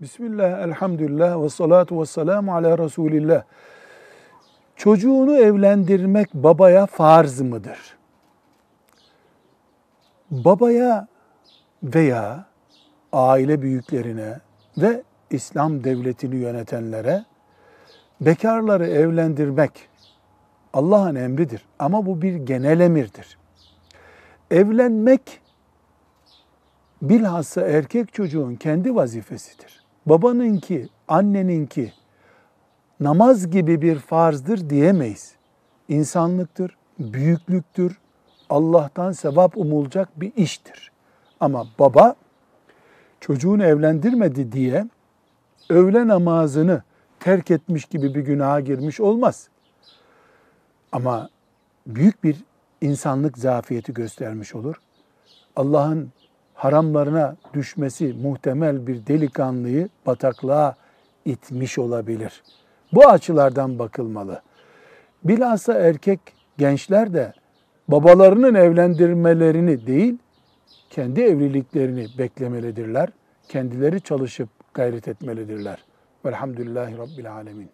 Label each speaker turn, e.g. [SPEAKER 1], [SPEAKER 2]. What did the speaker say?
[SPEAKER 1] Bismillah, elhamdülillah ve salatu ve selamu ala Resulillah. Çocuğunu evlendirmek babaya farz mıdır? Babaya veya aile büyüklerine ve İslam devletini yönetenlere bekarları evlendirmek Allah'ın emridir ama bu bir genel emirdir. Evlenmek bilhassa erkek çocuğun kendi vazifesidir. Babanınki, anneninki namaz gibi bir farzdır diyemeyiz. İnsanlıktır, büyüklüktür, Allah'tan sevap umulacak bir iştir. Ama baba çocuğunu evlendirmedi diye öğle namazını terk etmiş gibi bir günaha girmiş olmaz. Ama büyük bir insanlık zafiyeti göstermiş olur. Allah'ın haramlarına düşmesi muhtemel bir delikanlıyı bataklığa itmiş olabilir. Bu açılardan bakılmalı. Bilhassa erkek gençler de babalarının evlendirmelerini değil, kendi evliliklerini beklemelidirler. Kendileri çalışıp gayret etmelidirler. Velhamdülillahi Rabbil Alemin.